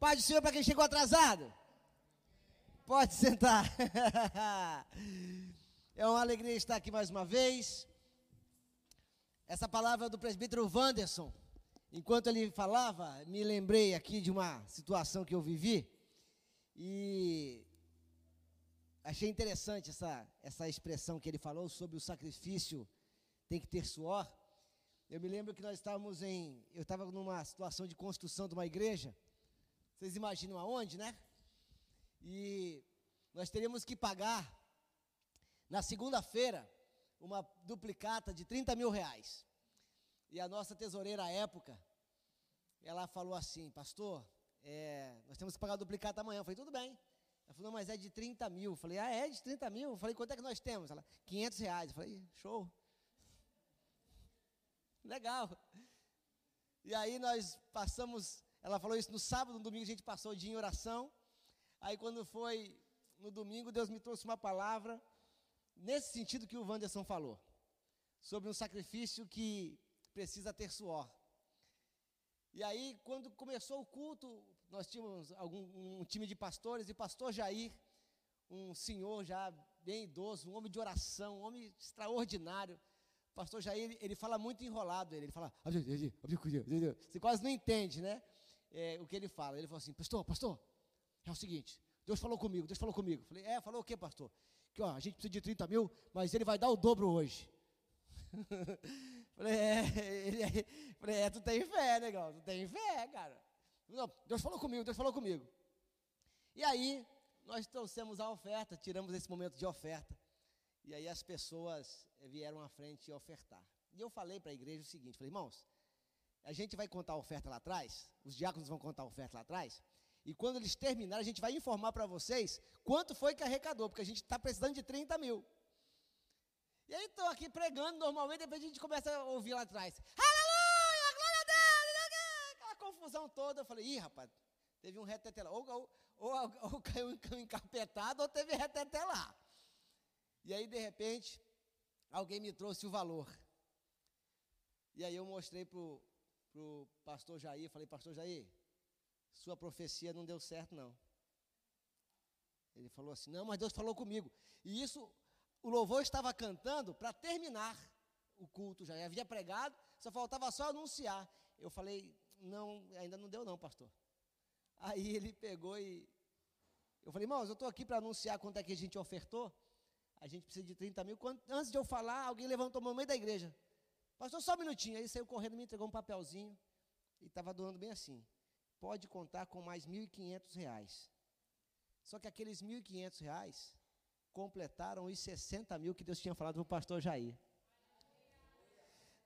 Pai do Senhor para quem chegou atrasado. Pode sentar. é uma alegria estar aqui mais uma vez. Essa palavra é do presbítero Wanderson. Enquanto ele falava, me lembrei aqui de uma situação que eu vivi. E achei interessante essa, essa expressão que ele falou sobre o sacrifício tem que ter suor. Eu me lembro que nós estávamos em. Eu estava numa situação de construção de uma igreja. Vocês imaginam aonde, né? E nós teríamos que pagar, na segunda-feira, uma duplicata de 30 mil reais. E a nossa tesoureira à época, ela falou assim, pastor, é, nós temos que pagar a duplicata amanhã. Eu falei, tudo bem. Ela falou, mas é de 30 mil. Eu falei, ah, é de 30 mil? Eu falei, quanto é que nós temos? Ela, 500 reais. Eu falei, show. Legal. E aí nós passamos, ela falou isso no sábado, no domingo a gente passou o dia em oração. Aí quando foi no domingo, Deus me trouxe uma palavra nesse sentido que o Wanderson falou, sobre um sacrifício que precisa ter suor. E aí, quando começou o culto, nós tínhamos algum, um time de pastores, e pastor Jair, um senhor já bem idoso, um homem de oração, um homem extraordinário, pastor Jair, ele fala muito enrolado, ele, ele fala, você quase não entende, né? É, o que ele fala. Ele falou assim, pastor, pastor, é o seguinte, Deus falou comigo, Deus falou comigo. Falei, é, falou o quê, pastor? Que ó, a gente precisa de 30 mil, mas ele vai dar o dobro hoje. falei, é, ele, é, falei, é, tu tem fé, negão, tu tem fé, cara. Não, Deus falou comigo, Deus falou comigo. E aí, nós trouxemos a oferta, tiramos esse momento de oferta. E aí as pessoas vieram à frente ofertar. E eu falei para a igreja o seguinte, falei, irmãos, a gente vai contar a oferta lá atrás, os diáconos vão contar a oferta lá atrás, e quando eles terminarem, a gente vai informar para vocês quanto foi que arrecadou, porque a gente está precisando de 30 mil. E aí estou aqui pregando normalmente, depois a gente começa a ouvir lá atrás. Aleluia, glória a Deus! Aquela confusão toda. Eu falei, ih, rapaz, teve um reteté lá. Ou, ou, ou, ou caiu encarpetado, ou teve reteté lá. E aí, de repente, alguém me trouxe o valor. E aí eu mostrei para o pastor Jair, falei, pastor Jair, sua profecia não deu certo, não. Ele falou assim, não, mas Deus falou comigo. E isso, o louvor estava cantando para terminar o culto, já havia pregado, só faltava só anunciar. Eu falei, não, ainda não deu não, pastor. Aí ele pegou e, eu falei, irmãos, eu estou aqui para anunciar quanto é que a gente ofertou a gente precisa de 30 mil. Antes de eu falar, alguém levantou a mão no meio da igreja. Pastor, só um minutinho. Aí saiu correndo, me entregou um papelzinho e estava doando bem assim. Pode contar com mais 1.500 reais. Só que aqueles 1.500 reais completaram os 60 mil que Deus tinha falado para o pastor Jair.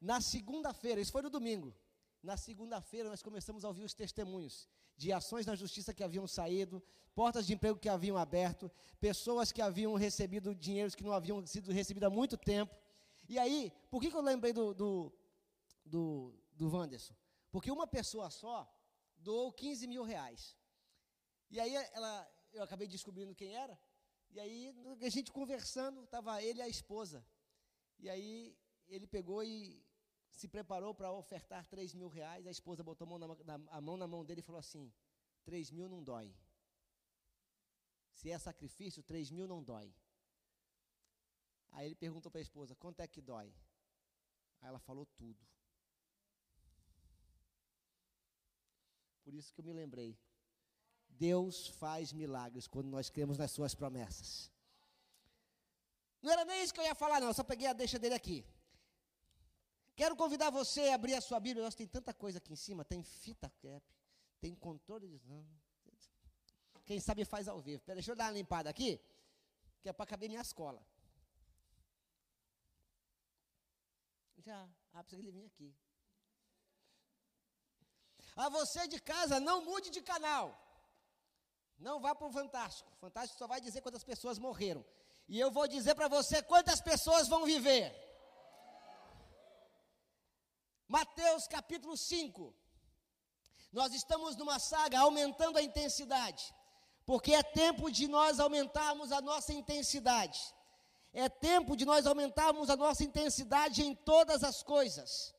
Na segunda-feira, isso foi no domingo. Na segunda-feira nós começamos a ouvir os testemunhos de ações na justiça que haviam saído, portas de emprego que haviam aberto, pessoas que haviam recebido dinheiros que não haviam sido recebidos há muito tempo. E aí, por que, que eu lembrei do, do, do, do Wanderson? Porque uma pessoa só doou 15 mil reais. E aí ela, eu acabei descobrindo quem era, e aí a gente conversando, estava ele e a esposa. E aí ele pegou e se preparou para ofertar 3 mil reais, a esposa botou a mão na, a mão na mão dele e falou assim: 3 mil não dói. Se é sacrifício, 3 mil não dói. Aí ele perguntou para a esposa: quanto é que dói? Aí ela falou tudo. Por isso que eu me lembrei. Deus faz milagres quando nós cremos nas suas promessas. Não era nem isso que eu ia falar, não, só peguei a deixa dele aqui. Quero convidar você a abrir a sua Bíblia. Nossa, tem tanta coisa aqui em cima. Tem fita cap, tem controle de. Quem sabe faz ao vivo. Pera, deixa eu dar uma limpada aqui, que é para caber minha escola. Já, ah, precisa ele vir aqui. A você de casa, não mude de canal. Não vá para o Fantástico. Fantástico só vai dizer quantas pessoas morreram. E eu vou dizer para você quantas pessoas vão viver. Mateus capítulo 5. Nós estamos numa saga aumentando a intensidade, porque é tempo de nós aumentarmos a nossa intensidade. É tempo de nós aumentarmos a nossa intensidade em todas as coisas.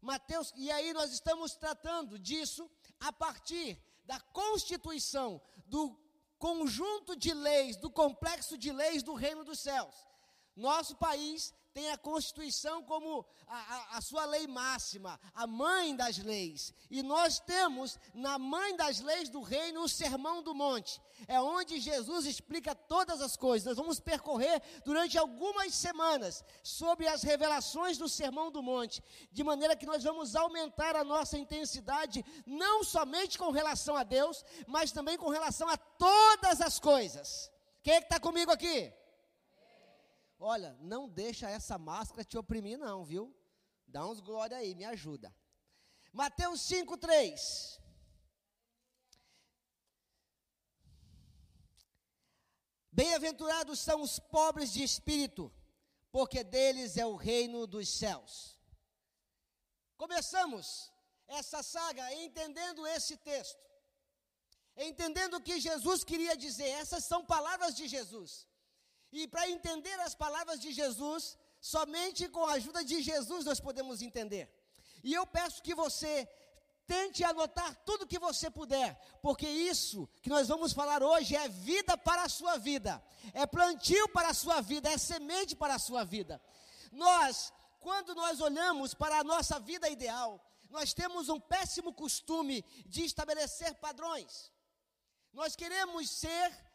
Mateus, e aí nós estamos tratando disso a partir da constituição, do conjunto de leis, do complexo de leis do reino dos céus. Nosso país tem a Constituição como a, a, a, sua lei máxima, a mãe das leis. E nós temos na mãe das leis do reino o Sermão do Monte. É onde Jesus explica todas as coisas. Nós vamos percorrer durante algumas semanas sobre as revelações do Sermão do Monte, de maneira que nós vamos aumentar a nossa intensidade, não somente com relação a Deus, mas também com relação a todas as coisas. Quem é que está comigo aqui? Olha, não deixa essa máscara te oprimir, não, viu? Dá uns glória aí, me ajuda. Mateus 5, 3. Bem-aventurados são os pobres de espírito, porque deles é o reino dos céus. Começamos essa saga entendendo esse texto, entendendo o que Jesus queria dizer. Essas são palavras de Jesus. E para entender as palavras de Jesus, somente com a ajuda de Jesus nós podemos entender. E eu peço que você tente anotar tudo que você puder, porque isso que nós vamos falar hoje é vida para a sua vida, é plantio para a sua vida, é semente para a sua vida. Nós, quando nós olhamos para a nossa vida ideal, nós temos um péssimo costume de estabelecer padrões. Nós queremos ser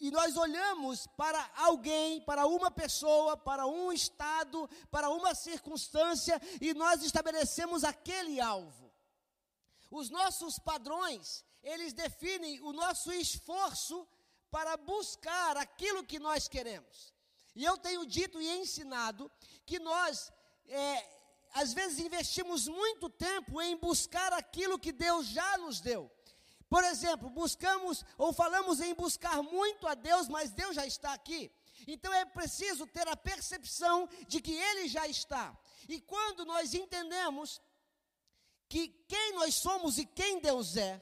e nós olhamos para alguém, para uma pessoa, para um estado, para uma circunstância, e nós estabelecemos aquele alvo. Os nossos padrões, eles definem o nosso esforço para buscar aquilo que nós queremos. E eu tenho dito e ensinado que nós, é, às vezes, investimos muito tempo em buscar aquilo que Deus já nos deu. Por exemplo, buscamos ou falamos em buscar muito a Deus, mas Deus já está aqui. Então é preciso ter a percepção de que Ele já está. E quando nós entendemos que quem nós somos e quem Deus é,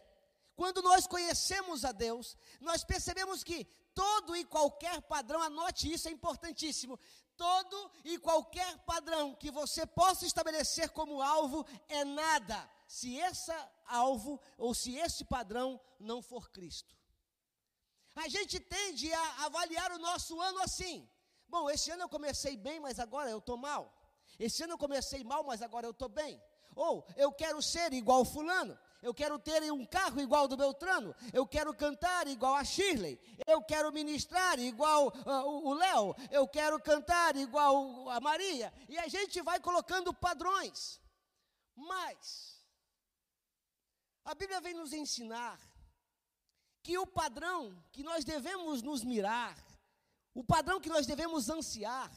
quando nós conhecemos a Deus, nós percebemos que todo e qualquer padrão, anote isso, é importantíssimo. Todo e qualquer padrão que você possa estabelecer como alvo é nada se esse alvo ou se esse padrão não for Cristo. A gente tende a avaliar o nosso ano assim. Bom, esse ano eu comecei bem, mas agora eu estou mal. Esse ano eu comecei mal, mas agora eu estou bem. Ou eu quero ser igual fulano. Eu quero ter um carro igual do Beltrano. Eu quero cantar igual a Shirley. Eu quero ministrar igual uh, o Léo. Eu quero cantar igual a Maria. E a gente vai colocando padrões. Mas a Bíblia vem nos ensinar que o padrão que nós devemos nos mirar, o padrão que nós devemos ansiar,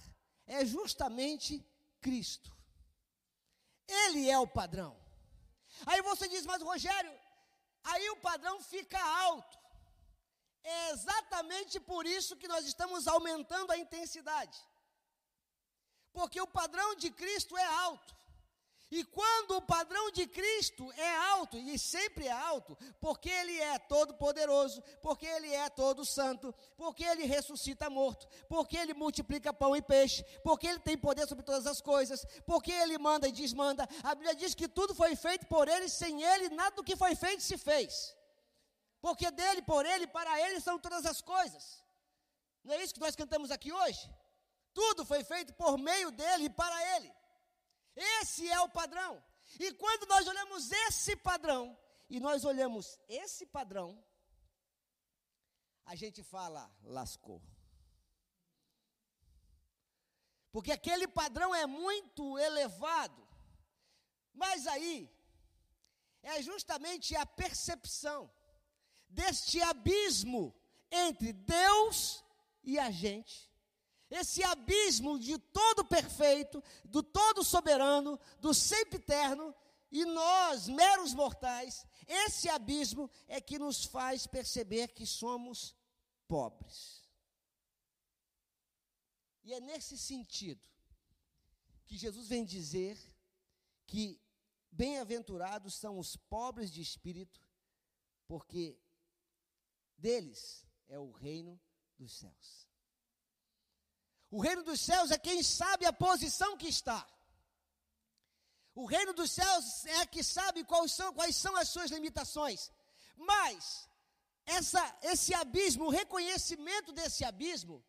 é justamente Cristo. Ele é o padrão. Aí você diz, mas Rogério, aí o padrão fica alto. É exatamente por isso que nós estamos aumentando a intensidade. Porque o padrão de Cristo é alto. E quando o padrão de Cristo é alto, e sempre é alto, porque Ele é todo poderoso, porque Ele é todo santo, porque Ele ressuscita morto, porque Ele multiplica pão e peixe, porque Ele tem poder sobre todas as coisas, porque Ele manda e desmanda. A Bíblia diz que tudo foi feito por Ele, sem Ele nada do que foi feito se fez. Porque dele, por Ele, para Ele são todas as coisas. Não é isso que nós cantamos aqui hoje? Tudo foi feito por meio dele e para Ele. Esse é o padrão. E quando nós olhamos esse padrão, e nós olhamos esse padrão, a gente fala, lascou. Porque aquele padrão é muito elevado. Mas aí, é justamente a percepção deste abismo entre Deus e a gente esse abismo de todo perfeito, do todo soberano, do sempre eterno, e nós, meros mortais, esse abismo é que nos faz perceber que somos pobres. E é nesse sentido que Jesus vem dizer que bem-aventurados são os pobres de espírito, porque deles é o reino dos céus. O reino dos céus é quem sabe a posição que está. O reino dos céus é que sabe quais são, quais são as suas limitações. Mas essa, esse abismo, o reconhecimento desse abismo,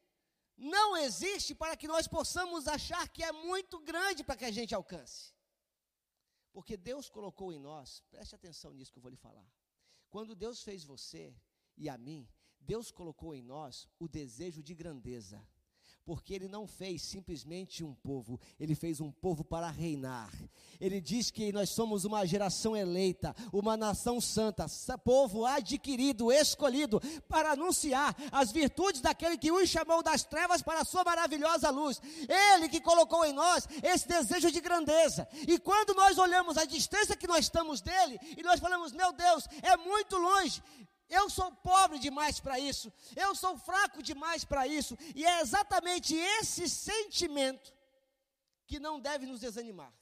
não existe para que nós possamos achar que é muito grande para que a gente alcance. Porque Deus colocou em nós, preste atenção nisso que eu vou lhe falar. Quando Deus fez você e a mim, Deus colocou em nós o desejo de grandeza porque ele não fez simplesmente um povo, ele fez um povo para reinar. Ele diz que nós somos uma geração eleita, uma nação santa, povo adquirido, escolhido, para anunciar as virtudes daquele que os chamou das trevas para a sua maravilhosa luz. Ele que colocou em nós esse desejo de grandeza. E quando nós olhamos a distância que nós estamos dele, e nós falamos, meu Deus, é muito longe, eu sou pobre demais para isso. Eu sou fraco demais para isso. E é exatamente esse sentimento que não deve nos desanimar.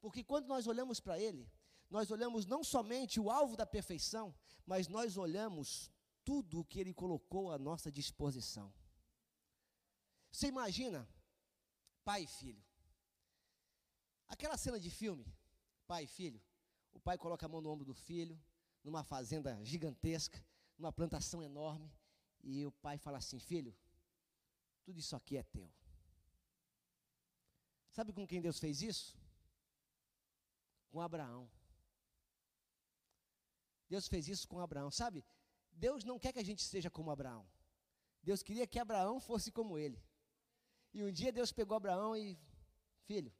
Porque quando nós olhamos para Ele, nós olhamos não somente o alvo da perfeição, mas nós olhamos tudo o que Ele colocou à nossa disposição. Você imagina, pai e filho. Aquela cena de filme, pai e filho. O pai coloca a mão no ombro do filho, numa fazenda gigantesca, numa plantação enorme, e o pai fala assim: Filho, tudo isso aqui é teu. Sabe com quem Deus fez isso? Com Abraão. Deus fez isso com Abraão. Sabe, Deus não quer que a gente seja como Abraão. Deus queria que Abraão fosse como ele. E um dia Deus pegou Abraão e, filho,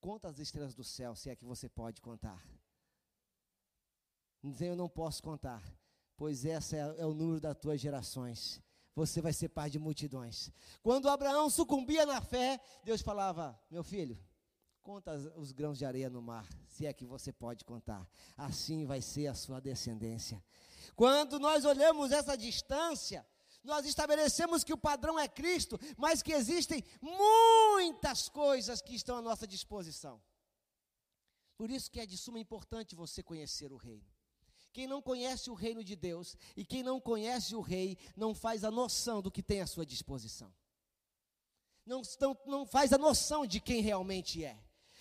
conta as estrelas do céu, se é que você pode contar. Dizem, eu não posso contar, pois esse é, é o número das tuas gerações. Você vai ser pai de multidões. Quando Abraão sucumbia na fé, Deus falava: Meu filho, conta os grãos de areia no mar, se é que você pode contar. Assim vai ser a sua descendência. Quando nós olhamos essa distância, nós estabelecemos que o padrão é Cristo, mas que existem muitas coisas que estão à nossa disposição. Por isso que é de suma importância você conhecer o reino. Quem não conhece o reino de Deus e quem não conhece o rei, não faz a noção do que tem à sua disposição. Não, não, não faz a noção de quem realmente é.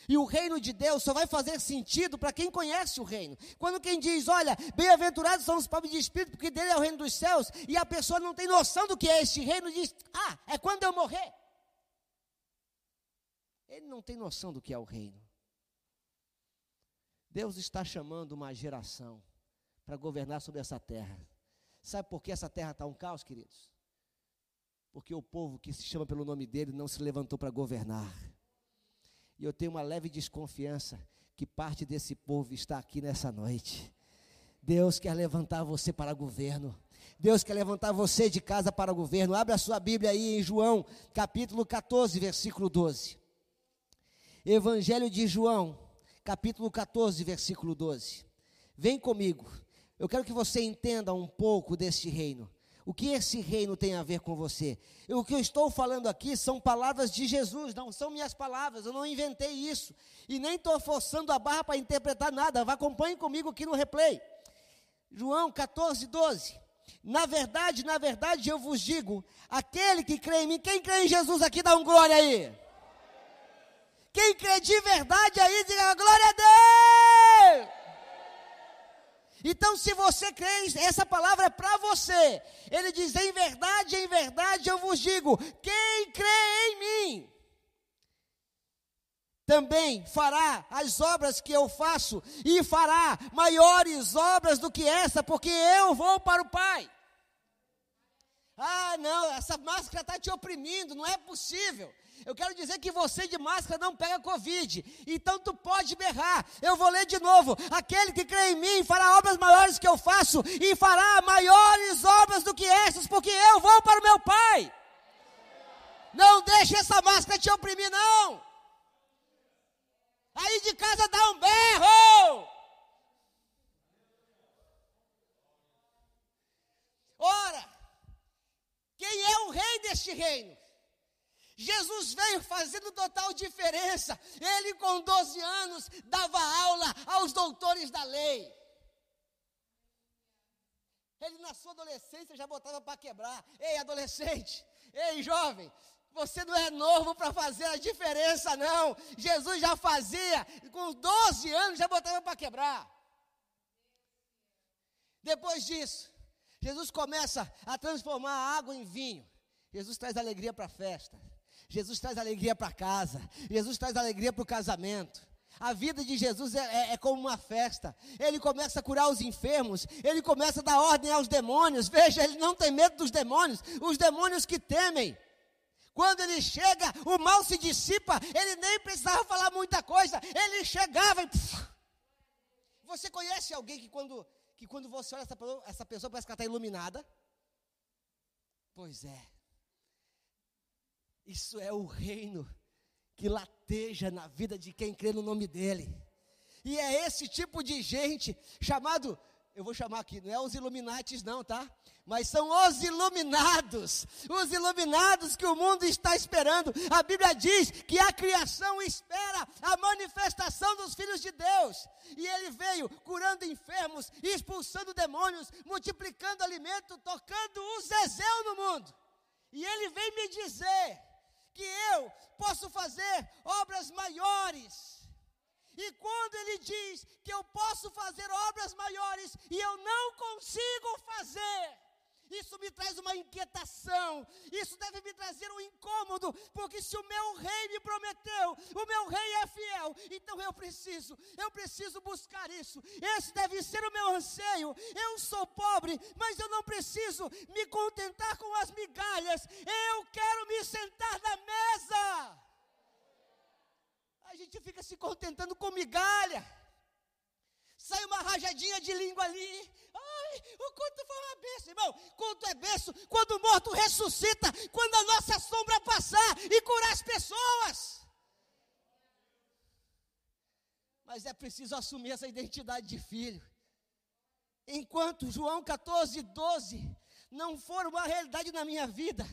E o reino de Deus só vai fazer sentido para quem conhece o reino. Quando quem diz, olha, bem-aventurados são os pobres de espírito, porque dele é o reino dos céus, e a pessoa não tem noção do que é este reino, diz, ah, é quando eu morrer. Ele não tem noção do que é o reino. Deus está chamando uma geração para governar sobre essa terra. Sabe por que essa terra está um caos, queridos? Porque o povo que se chama pelo nome dele não se levantou para governar. E eu tenho uma leve desconfiança que parte desse povo está aqui nessa noite. Deus quer levantar você para governo. Deus quer levantar você de casa para governo. Abra a sua Bíblia aí em João, capítulo 14, versículo 12. Evangelho de João, capítulo 14, versículo 12. Vem comigo. Eu quero que você entenda um pouco desse reino. O que esse reino tem a ver com você? O que eu estou falando aqui são palavras de Jesus, não são minhas palavras, eu não inventei isso. E nem estou forçando a barra para interpretar nada. Acompanhe comigo aqui no replay. João 14, 12. Na verdade, na verdade, eu vos digo: aquele que crê em mim, quem crê em Jesus aqui, dá um glória aí. Quem crê de verdade aí, diga glória a Deus. Então, se você crê, essa palavra é para você. Ele diz: em verdade, em verdade eu vos digo: quem crê em mim, também fará as obras que eu faço, e fará maiores obras do que essa, porque eu vou para o Pai. Ah, não, essa máscara está te oprimindo, não é possível. Eu quero dizer que você de máscara não pega Covid. Então tu pode berrar. Eu vou ler de novo. Aquele que crê em mim fará obras maiores que eu faço e fará maiores obras do que essas, porque eu vou para o meu Pai. Não deixe essa máscara te oprimir, não. Aí de casa dá um berro. Ora, quem é o rei deste reino? Jesus veio fazendo total diferença. Ele, com 12 anos, dava aula aos doutores da lei. Ele, na sua adolescência, já botava para quebrar. Ei, adolescente, ei, jovem, você não é novo para fazer a diferença, não. Jesus já fazia, com 12 anos, já botava para quebrar. Depois disso, Jesus começa a transformar a água em vinho. Jesus traz alegria para a festa. Jesus traz alegria para casa. Jesus traz alegria para o casamento. A vida de Jesus é, é, é, como uma festa. Ele começa a curar os enfermos, ele começa a dar ordem aos demônios. Veja, ele não tem medo dos demônios, os demônios que temem. Quando ele chega, o mal se dissipa, ele nem precisava falar muita coisa, ele chegava e. Você conhece alguém que quando, que quando você olha essa essa pessoa parece que ela está iluminada? Pois é. Isso é o reino que lateja na vida de quem crê no nome dele. E é esse tipo de gente chamado, eu vou chamar aqui, não é os Illuminates não, tá? Mas são os iluminados, os iluminados que o mundo está esperando. A Bíblia diz que a criação espera a manifestação dos filhos de Deus. E ele veio curando enfermos, expulsando demônios, multiplicando alimento, tocando o Zezéu no mundo. E ele vem me dizer que eu posso fazer obras maiores. E quando ele diz que eu posso fazer obras maiores e eu não consigo fazer, isso me traz uma inquietação, isso deve me trazer um incômodo, porque se o meu rei me prometeu, o meu rei é fiel, então eu preciso, eu preciso buscar isso. Esse deve ser o meu anseio. Eu sou pobre, mas eu não preciso me contentar com as migalhas, eu quero me sentar na mesa. A gente fica se contentando com migalha. Sai uma rajadinha de língua ali. Ai, o culto foi uma bênção, irmão. Culto é bênção quando o morto ressuscita, quando a nossa sombra passar e curar as pessoas. Mas é preciso assumir essa identidade de filho. Enquanto João 14, 12 não for uma realidade na minha vida,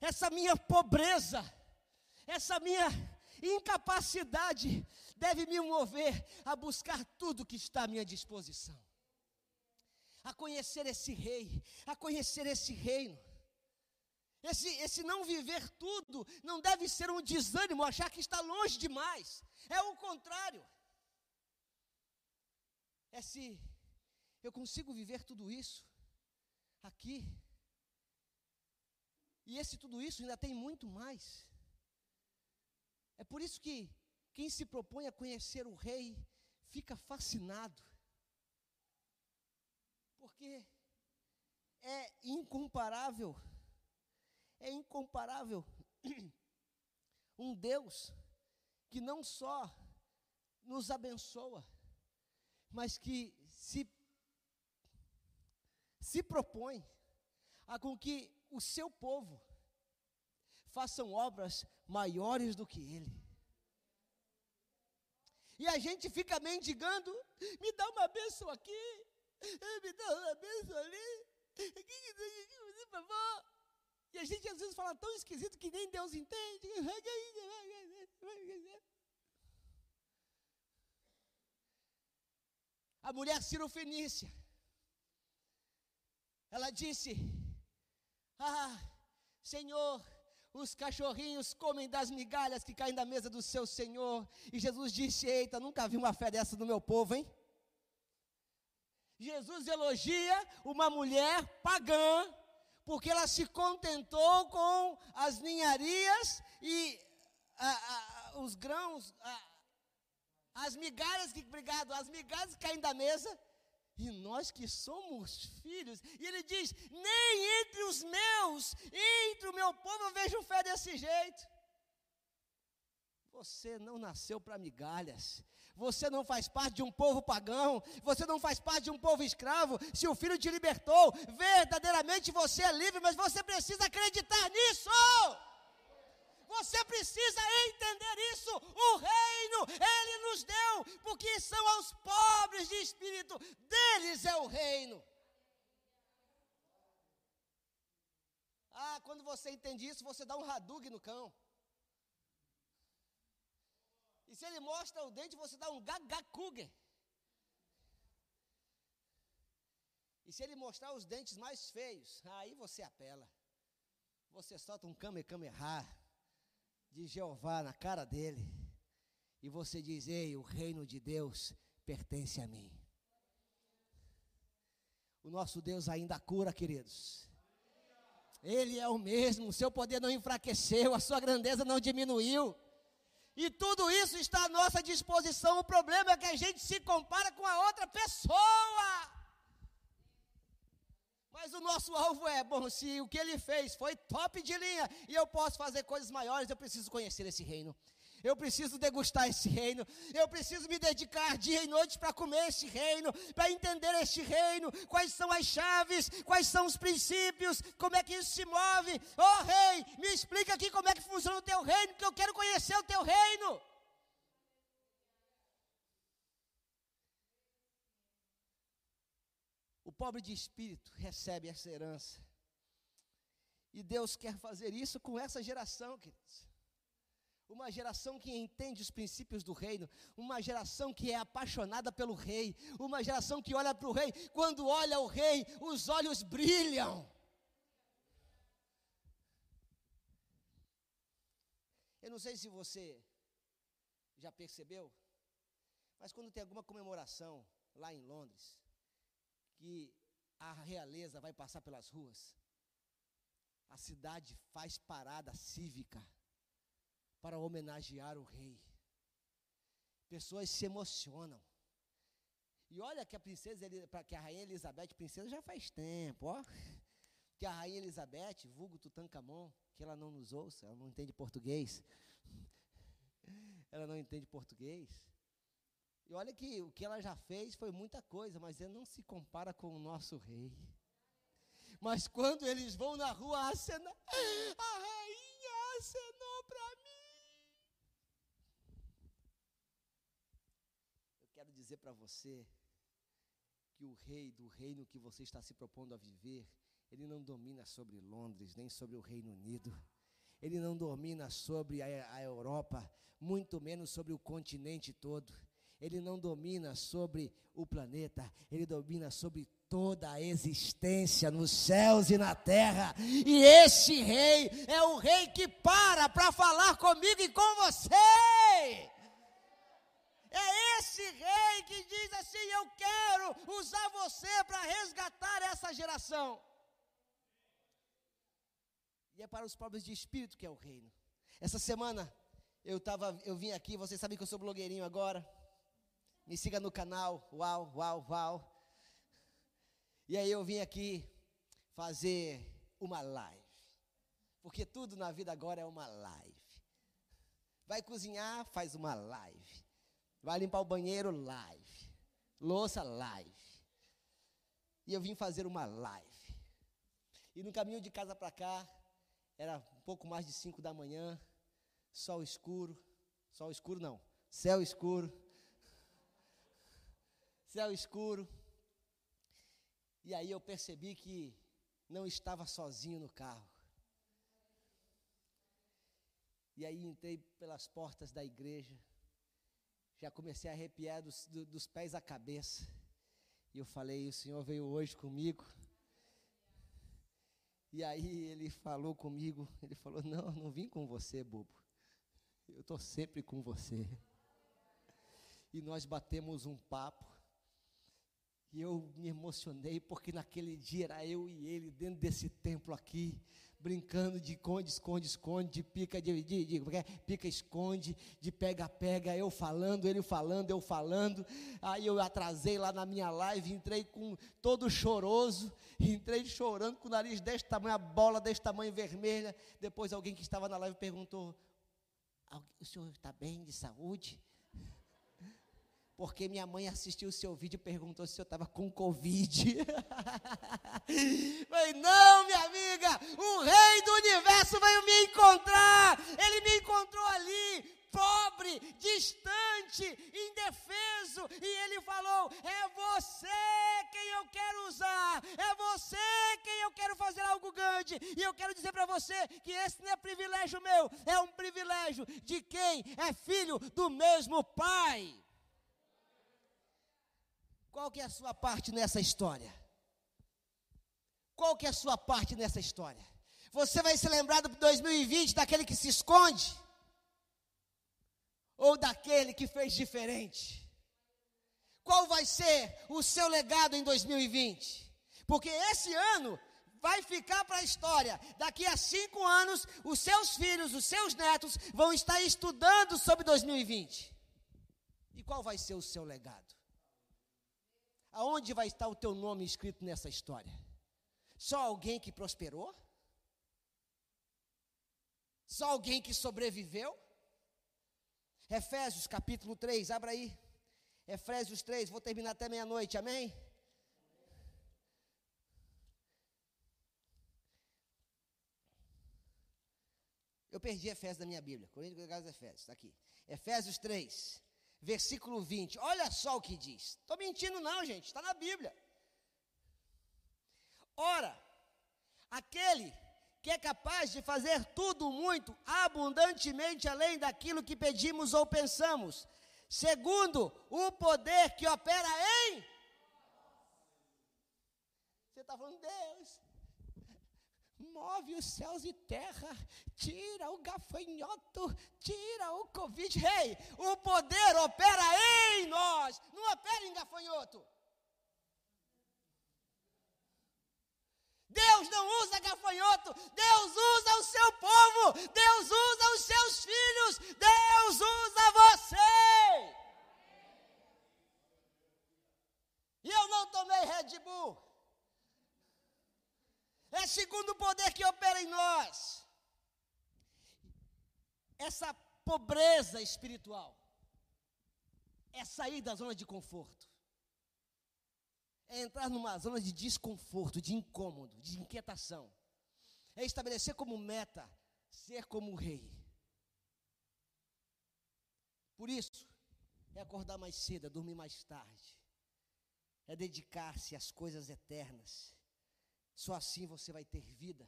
essa minha pobreza, essa minha incapacidade deve me mover a buscar tudo que está à minha disposição. A conhecer esse rei, a conhecer esse reino. Esse, esse não viver tudo não deve ser um desânimo, achar que está longe demais. É o contrário. É se eu consigo viver tudo isso aqui. E esse tudo isso ainda tem muito mais. É por isso que quem se propõe a conhecer o rei fica fascinado. Porque é incomparável, é incomparável um Deus que não só nos abençoa, mas que se, se propõe a com que o seu povo façam obras maiores do que ele. E a gente fica mendigando, me dá uma bênção aqui, me dá uma bênção ali, por favor. E a gente às vezes fala tão esquisito que nem Deus entende. A mulher Fenícia, ela disse: Ah, Senhor, os cachorrinhos comem das migalhas que caem da mesa do seu Senhor. E Jesus disse: Eita, nunca vi uma fé dessa no meu povo, hein? Jesus elogia uma mulher pagã, porque ela se contentou com as ninharias e a, a, os grãos, a, as migalhas que, obrigado, as migalhas que caem da mesa, e nós que somos filhos, e ele diz: nem entre os meus, entre o meu povo eu vejo fé desse jeito. Você não nasceu para migalhas. Você não faz parte de um povo pagão. Você não faz parte de um povo escravo. Se o filho te libertou, verdadeiramente você é livre, mas você precisa acreditar nisso. Você precisa entender isso. O reino ele nos deu, porque são aos pobres de espírito, deles é o reino. Ah, quando você entende isso, você dá um radug no cão. E se ele mostra o dente, você dá um gagakuger. E se ele mostrar os dentes mais feios, aí você apela. Você solta um kamehameha de Jeová na cara dele, e você diz: Ei, o reino de Deus pertence a mim. O nosso Deus ainda cura, queridos. Ele é o mesmo, o seu poder não enfraqueceu, a sua grandeza não diminuiu. E tudo isso está à nossa disposição. O problema é que a gente se compara com a outra pessoa. Mas o nosso alvo é, bom, se o que ele fez foi top de linha e eu posso fazer coisas maiores, eu preciso conhecer esse reino. Eu preciso degustar esse reino. Eu preciso me dedicar dia e noite para comer esse reino, para entender este reino, quais são as chaves, quais são os princípios, como é que isso se move. Oh rei, me explica aqui como é que funciona o teu reino, porque eu quero conhecer o teu reino. O pobre de espírito recebe essa herança. E Deus quer fazer isso com essa geração, queridos uma geração que entende os princípios do reino, uma geração que é apaixonada pelo rei, uma geração que olha para o rei, quando olha o rei, os olhos brilham. Eu não sei se você já percebeu, mas quando tem alguma comemoração lá em Londres, que a realeza vai passar pelas ruas, a cidade faz parada cívica para homenagear o rei. Pessoas se emocionam. E olha que a princesa, que a rainha Elizabeth, princesa já faz tempo, ó. Que a rainha Elizabeth, vulgo Tutankhamon, que ela não nos ouça, ela não entende português. ela não entende português. E olha que o que ela já fez foi muita coisa, mas ele não se compara com o nosso rei. Mas quando eles vão na rua acenar, a rainha acenou para mim. Dizer para você que o rei do reino que você está se propondo a viver, ele não domina sobre Londres, nem sobre o Reino Unido. Ele não domina sobre a, a Europa, muito menos sobre o continente todo. Ele não domina sobre o planeta, ele domina sobre toda a existência nos céus e na terra. E esse rei é o rei que para para falar comigo e com você. É esse rei que diz assim: Eu quero usar você para resgatar essa geração. E é para os pobres de espírito que é o reino. Essa semana eu tava, eu vim aqui, vocês sabem que eu sou blogueirinho agora. Me siga no canal, uau, uau, uau. E aí eu vim aqui fazer uma live. Porque tudo na vida agora é uma live. Vai cozinhar, faz uma live. Vai limpar o banheiro, live. Louça, live. E eu vim fazer uma live. E no caminho de casa para cá, era um pouco mais de 5 da manhã, sol escuro. Sol escuro não, céu escuro. Céu escuro. E aí eu percebi que não estava sozinho no carro. E aí entrei pelas portas da igreja já comecei a arrepiar dos, do, dos pés à cabeça. E eu falei: O Senhor veio hoje comigo. E aí ele falou comigo: Ele falou, Não, não vim com você, bobo. Eu estou sempre com você. E nós batemos um papo. E eu me emocionei porque naquele dia era eu e ele dentro desse templo aqui brincando de esconde, esconde, esconde, de pica, de, de, de, de é? pica, esconde, de pega, pega, eu falando, ele falando, eu falando. Aí eu atrasei lá na minha live, entrei com todo choroso, entrei chorando com o nariz desse tamanho, a bola desse tamanho vermelha. Depois alguém que estava na live perguntou: O senhor está bem de saúde? porque minha mãe assistiu o seu vídeo e perguntou se eu estava com Covid. Falei, não, universo veio me encontrar. Ele me encontrou ali, pobre, distante, indefeso, e ele falou: É você quem eu quero usar, é você quem eu quero fazer algo grande. E eu quero dizer para você que esse não é privilégio meu, é um privilégio de quem é filho do mesmo Pai. Qual que é a sua parte nessa história? Qual que é a sua parte nessa história? Você vai se lembrar do 2020 daquele que se esconde? Ou daquele que fez diferente? Qual vai ser o seu legado em 2020? Porque esse ano vai ficar para a história. Daqui a cinco anos, os seus filhos, os seus netos vão estar estudando sobre 2020. E qual vai ser o seu legado? Aonde vai estar o teu nome escrito nessa história? Só alguém que prosperou? Só alguém que sobreviveu? Efésios capítulo 3, abra aí. Efésios 3, vou terminar até meia-noite, amém? Eu perdi Efésios da minha Bíblia. Coríntios de Efésios, está aqui. Efésios 3, versículo 20. Olha só o que diz. Estou mentindo, não, gente. Está na Bíblia. Ora, aquele que é capaz de fazer tudo muito abundantemente além daquilo que pedimos ou pensamos, segundo o poder que opera em. Você está falando, Deus, move os céus e terra, tira o gafanhoto, tira o Covid. Rei, hey, o poder opera em nós, não opera em gafanhoto. Deus não usa gafanhoto, Deus usa o seu povo, Deus usa os seus filhos, Deus usa você. E eu não tomei Red Bull. É segundo o poder que opera em nós. Essa pobreza espiritual é sair da zona de conforto. É entrar numa zona de desconforto, de incômodo, de inquietação. É estabelecer como meta ser como o rei. Por isso, é acordar mais cedo, é dormir mais tarde. É dedicar-se às coisas eternas só assim você vai ter vida.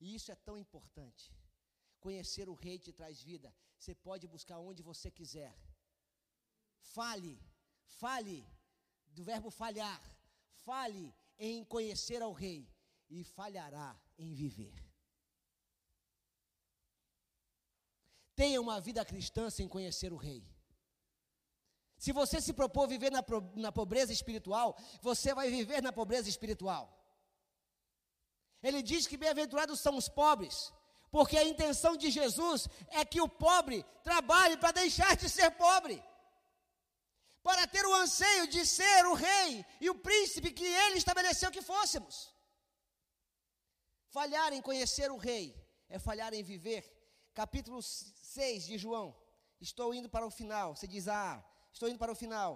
E isso é tão importante. Conhecer o Rei te traz vida. Você pode buscar onde você quiser. Fale, fale do verbo falhar. Fale em conhecer ao Rei e falhará em viver. Tenha uma vida cristã sem conhecer o Rei. Se você se propor viver na, na pobreza espiritual, você vai viver na pobreza espiritual. Ele diz que bem-aventurados são os pobres, porque a intenção de Jesus é que o pobre trabalhe para deixar de ser pobre, para ter o anseio de ser o rei e o príncipe que ele estabeleceu que fôssemos. Falhar em conhecer o rei é falhar em viver. Capítulo 6 de João. Estou indo para o final. Você diz, ah, estou indo para o final.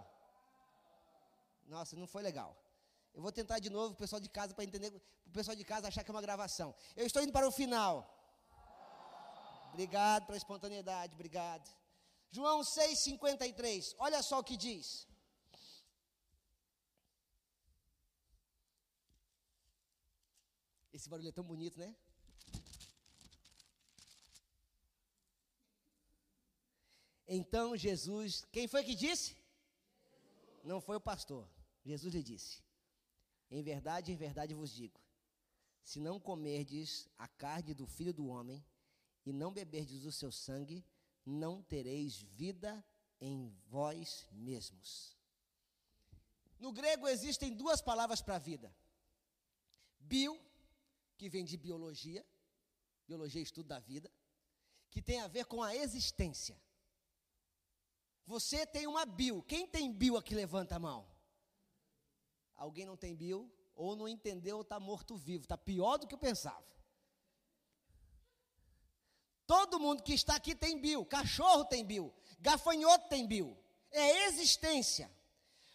Nossa, não foi legal. Eu vou tentar de novo o pessoal de casa para entender, o pessoal de casa achar que é uma gravação. Eu estou indo para o final. Obrigado pela espontaneidade, obrigado. João 6,53, olha só o que diz. Esse barulho é tão bonito, né? Então Jesus, quem foi que disse? Não foi o pastor. Jesus lhe disse: em verdade, em verdade vos digo: se não comerdes a carne do filho do homem e não beberdes o seu sangue, não tereis vida em vós mesmos. No grego existem duas palavras para vida: bio, que vem de biologia, biologia é estudo da vida, que tem a ver com a existência. Você tem uma bio. Quem tem bio aqui levanta a mão? alguém não tem bio, ou não entendeu, ou está morto-vivo, está pior do que eu pensava. Todo mundo que está aqui tem bio, cachorro tem bio, gafanhoto tem bio, é existência.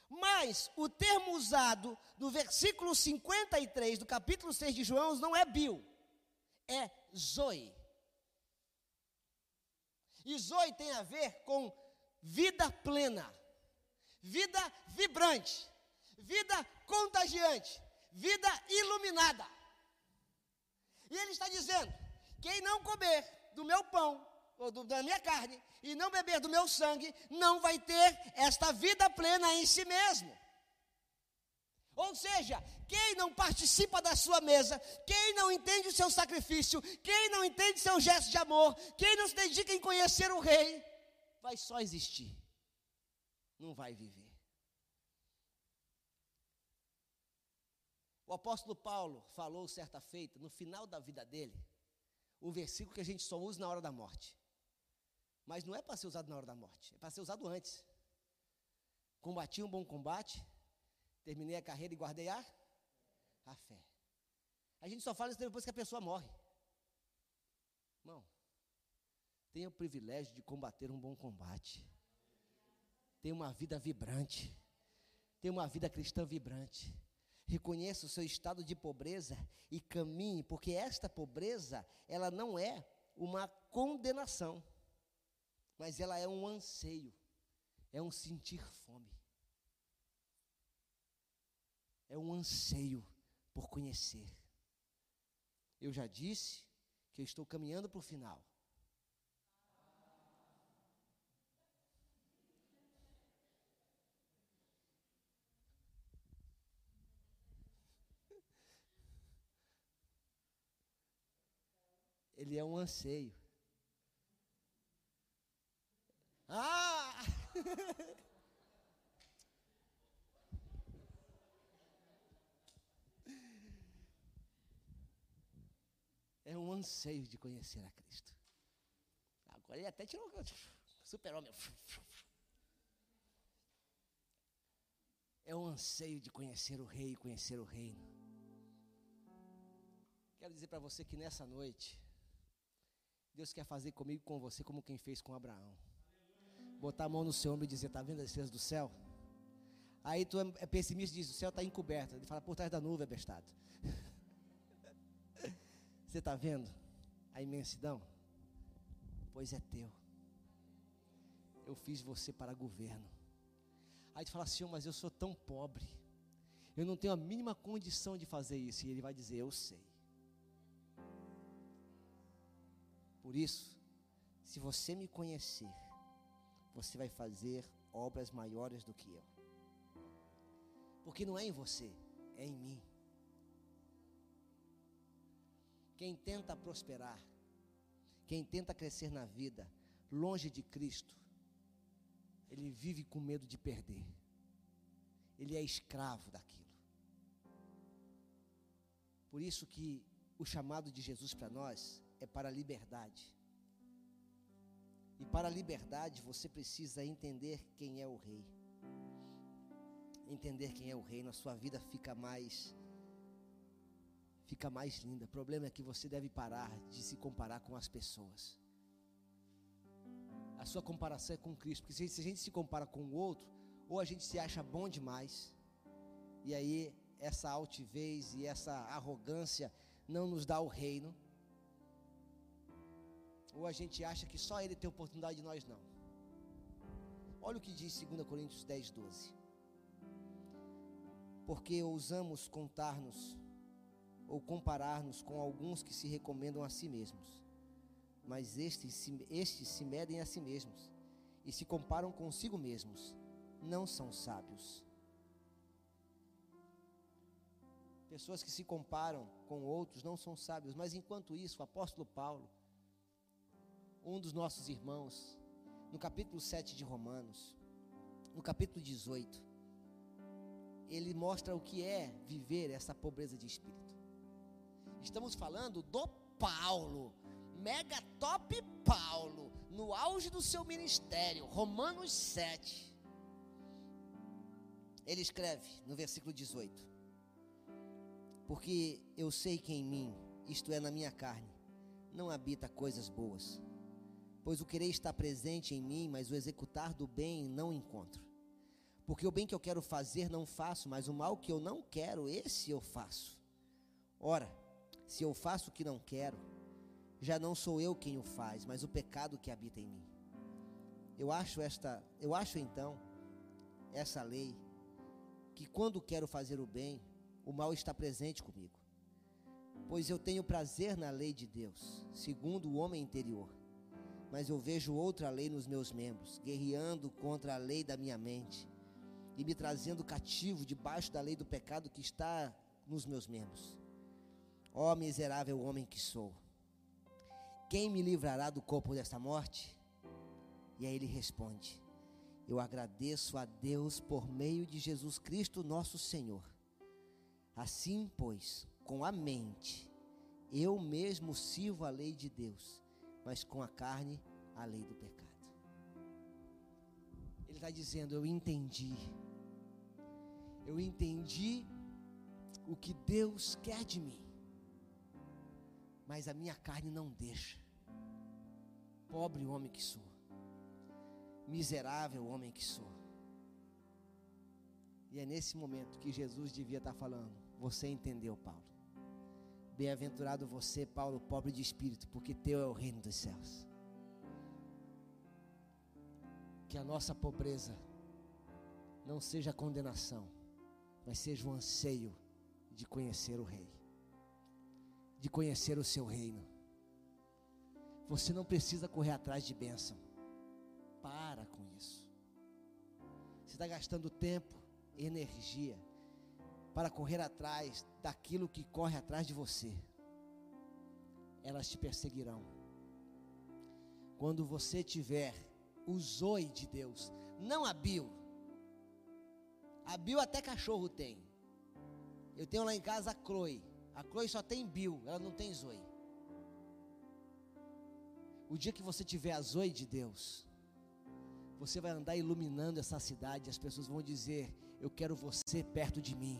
Mas o termo usado no versículo 53 do capítulo 6 de João não é bio, é zoe. E zoe tem a ver com vida plena, vida vibrante, vida contagiante, vida iluminada. E ele está dizendo: quem não comer do meu pão, ou do, da minha carne, e não beber do meu sangue, não vai ter esta vida plena em si mesmo. Ou seja, quem não participa da sua mesa, quem não entende o seu sacrifício, quem não entende seu gesto de amor, quem não se dedica em conhecer o rei, vai só existir, não vai viver. O apóstolo Paulo falou certa feita, no final da vida dele, o versículo que a gente só usa na hora da morte. Mas não é para ser usado na hora da morte, é para ser usado antes. Combati um bom combate, terminei a carreira e guardei a, a fé. A gente só fala isso depois que a pessoa morre. Irmão, tenha o privilégio de combater um bom combate. Tenha uma vida vibrante. Tenha uma vida cristã vibrante. Reconheça o seu estado de pobreza e caminhe, porque esta pobreza, ela não é uma condenação, mas ela é um anseio, é um sentir fome. É um anseio por conhecer. Eu já disse que eu estou caminhando para o final. Ele é um anseio. Ah! é um anseio de conhecer a Cristo. Agora ele até tirou super-homem. É um anseio de conhecer o Rei, conhecer o Reino. Quero dizer para você que nessa noite, Deus quer fazer comigo com você como quem fez com Abraão. Botar a mão no seu ombro e dizer: Está vendo as estrelas do céu? Aí tu é pessimista e diz: O céu está encoberto. Ele fala: Por trás da nuvem, é bestado. Você está vendo a imensidão? Pois é teu. Eu fiz você para governo. Aí tu fala assim: Mas eu sou tão pobre. Eu não tenho a mínima condição de fazer isso. E ele vai dizer: Eu sei. Por isso, se você me conhecer, você vai fazer obras maiores do que eu. Porque não é em você, é em mim. Quem tenta prosperar, quem tenta crescer na vida, longe de Cristo, ele vive com medo de perder. Ele é escravo daquilo. Por isso que o chamado de Jesus para nós é para a liberdade. E para a liberdade você precisa entender quem é o rei. Entender quem é o rei, na sua vida fica mais fica mais linda. O problema é que você deve parar de se comparar com as pessoas. A sua comparação é com Cristo, porque se a gente se compara com o outro, ou a gente se acha bom demais, e aí essa altivez e essa arrogância não nos dá o reino ou a gente acha que só Ele tem oportunidade e nós não. Olha o que diz 2 Coríntios 10, 12. Porque ousamos contar-nos ou comparar-nos com alguns que se recomendam a si mesmos, mas estes, estes se medem a si mesmos e se comparam consigo mesmos, não são sábios. Pessoas que se comparam com outros não são sábios, mas enquanto isso, o apóstolo Paulo, um dos nossos irmãos, no capítulo 7 de Romanos, no capítulo 18, ele mostra o que é viver essa pobreza de espírito. Estamos falando do Paulo, mega top Paulo, no auge do seu ministério, Romanos 7. Ele escreve no versículo 18: Porque eu sei que em mim, isto é, na minha carne, não habita coisas boas Pois o querer está presente em mim, mas o executar do bem não encontro. Porque o bem que eu quero fazer não faço, mas o mal que eu não quero, esse eu faço. Ora, se eu faço o que não quero, já não sou eu quem o faz, mas o pecado que habita em mim. Eu acho esta, eu acho então essa lei que quando quero fazer o bem, o mal está presente comigo. Pois eu tenho prazer na lei de Deus, segundo o homem interior mas eu vejo outra lei nos meus membros, guerreando contra a lei da minha mente e me trazendo cativo debaixo da lei do pecado que está nos meus membros. Ó oh, miserável homem que sou, quem me livrará do corpo desta morte? E aí ele responde: Eu agradeço a Deus por meio de Jesus Cristo, nosso Senhor. Assim, pois, com a mente, eu mesmo sirvo a lei de Deus, mas com a carne, a lei do pecado. Ele está dizendo: Eu entendi. Eu entendi o que Deus quer de mim, mas a minha carne não deixa. Pobre homem que sou, miserável homem que sou. E é nesse momento que Jesus devia estar falando: Você entendeu, Paulo. Bem-aventurado você, Paulo, pobre de espírito, porque teu é o reino dos céus. Que a nossa pobreza não seja condenação, mas seja um anseio de conhecer o Rei, de conhecer o seu reino. Você não precisa correr atrás de bênção. Para com isso. Você está gastando tempo, energia para correr atrás daquilo que corre atrás de você. Elas te perseguirão. Quando você tiver o zoe de Deus, não a bio. A bio até cachorro tem. Eu tenho lá em casa a Chloe. A Chloe só tem bio, ela não tem zoe. O dia que você tiver a zoe de Deus, você vai andar iluminando essa cidade, as pessoas vão dizer: Eu quero você perto de mim.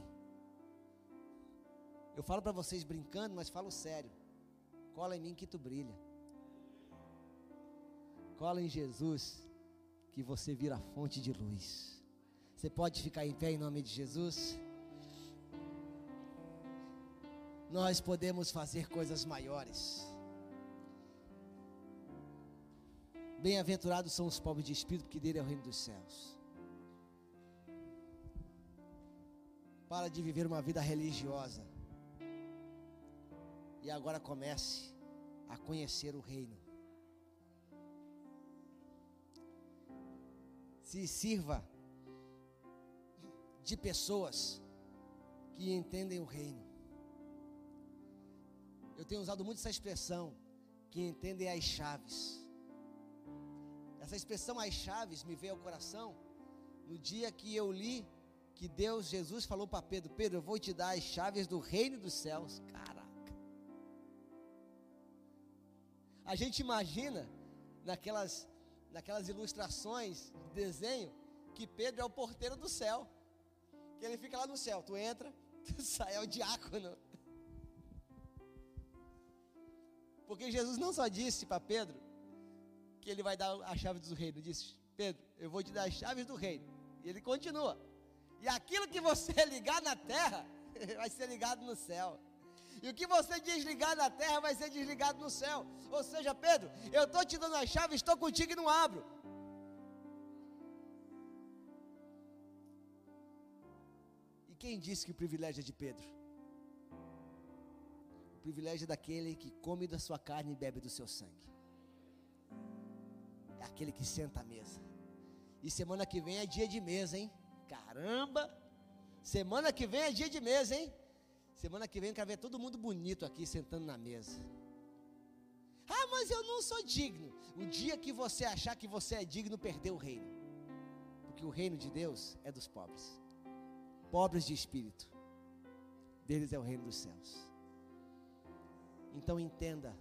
Eu falo para vocês brincando, mas falo sério. Cola em mim que tu brilha. Cola em Jesus, que você vira fonte de luz. Você pode ficar em pé em nome de Jesus? Nós podemos fazer coisas maiores. Bem-aventurados são os pobres de espírito, porque dele é o reino dos céus. Para de viver uma vida religiosa. E agora comece a conhecer o reino. Se sirva de pessoas que entendem o reino. Eu tenho usado muito essa expressão, que entendem as chaves. Essa expressão as chaves me veio ao coração no dia que eu li que Deus, Jesus falou para Pedro: Pedro, eu vou te dar as chaves do reino dos céus. Caraca. A gente imagina naquelas, naquelas ilustrações de desenho que Pedro é o porteiro do céu. Que ele fica lá no céu. Tu entra, tu sai, é o diácono. Porque Jesus não só disse para Pedro que ele vai dar a chave do reino. Disse: Pedro, eu vou te dar as chaves do reino. E ele continua. E aquilo que você ligar na terra vai ser ligado no céu. E o que você desligar na terra vai ser desligado no céu. Ou seja, Pedro, eu estou te dando as chaves, estou contigo e não abro. E quem disse que o privilégio é de Pedro? O privilégio é daquele que come da sua carne e bebe do seu sangue é aquele que senta à mesa. E semana que vem é dia de mesa, hein? Caramba! Semana que vem é dia de mesa, hein? Semana que vem eu quero ver todo mundo bonito aqui sentando na mesa. Ah, mas eu não sou digno. O dia que você achar que você é digno, perdeu o reino. Porque o reino de Deus é dos pobres. Pobres de espírito. Deles é o reino dos céus. Então entenda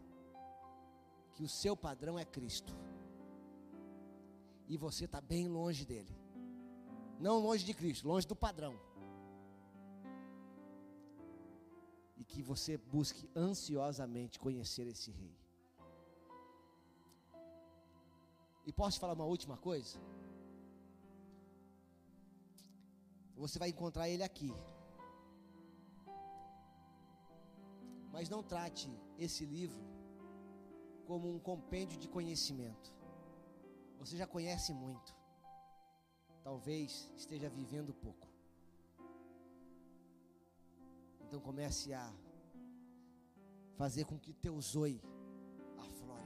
que o seu padrão é Cristo e você está bem longe dele. Não longe de Cristo, longe do padrão. E que você busque ansiosamente conhecer esse rei. E posso te falar uma última coisa? Você vai encontrar ele aqui. Mas não trate esse livro como um compêndio de conhecimento. Você já conhece muito. Talvez esteja vivendo pouco. Então comece a fazer com que teu zoe aflore.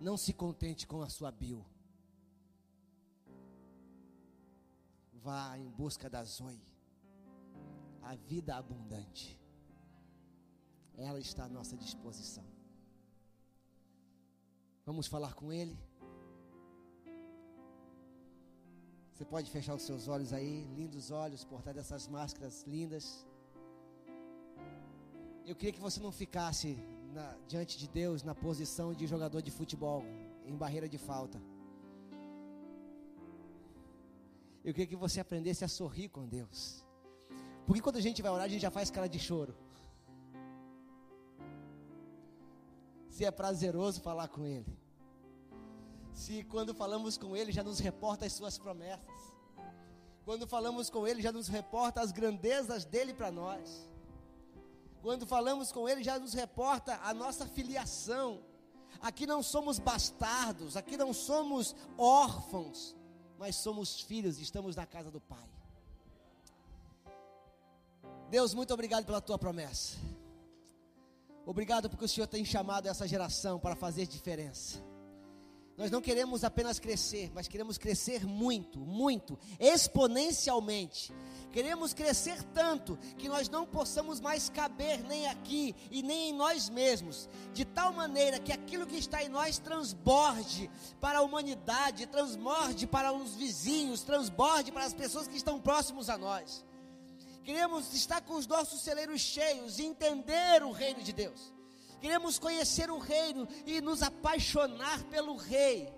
Não se contente com a sua bio. Vá em busca da zoe. A vida abundante. Ela está à nossa disposição. Vamos falar com Ele. Você pode fechar os seus olhos aí, lindos olhos, portar dessas máscaras lindas. Eu queria que você não ficasse na, diante de Deus na posição de jogador de futebol, em barreira de falta. Eu queria que você aprendesse a sorrir com Deus. Porque quando a gente vai orar, a gente já faz cara de choro. Se é prazeroso falar com Ele. Se quando falamos com Ele já nos reporta as suas promessas. Quando falamos com Ele já nos reporta as grandezas dele para nós. Quando falamos com Ele já nos reporta a nossa filiação. Aqui não somos bastardos, aqui não somos órfãos, mas somos filhos e estamos na casa do Pai. Deus, muito obrigado pela tua promessa. Obrigado porque o Senhor tem chamado essa geração para fazer diferença. Nós não queremos apenas crescer, mas queremos crescer muito, muito, exponencialmente. Queremos crescer tanto que nós não possamos mais caber nem aqui e nem em nós mesmos, de tal maneira que aquilo que está em nós transborde para a humanidade, transborde para os vizinhos, transborde para as pessoas que estão próximos a nós. Queremos estar com os nossos celeiros cheios e entender o reino de Deus. Queremos conhecer o reino e nos apaixonar pelo rei.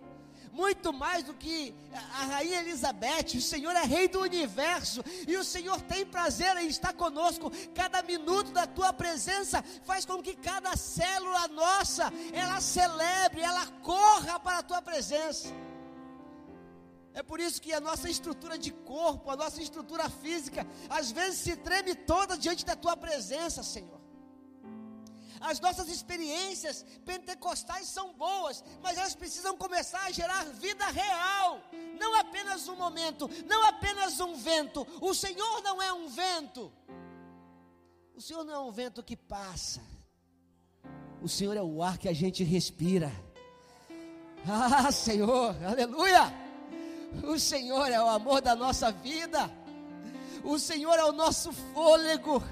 Muito mais do que a rainha Elizabeth, o Senhor é rei do universo e o Senhor tem prazer em estar conosco. Cada minuto da tua presença faz com que cada célula nossa ela celebre, ela corra para a tua presença. É por isso que a nossa estrutura de corpo, a nossa estrutura física, às vezes se treme toda diante da tua presença, Senhor. As nossas experiências pentecostais são boas, mas elas precisam começar a gerar vida real, não apenas um momento, não apenas um vento. O Senhor não é um vento. O Senhor não é um vento que passa. O Senhor é o ar que a gente respira. Ah, Senhor, aleluia! O Senhor é o amor da nossa vida. O Senhor é o nosso fôlego.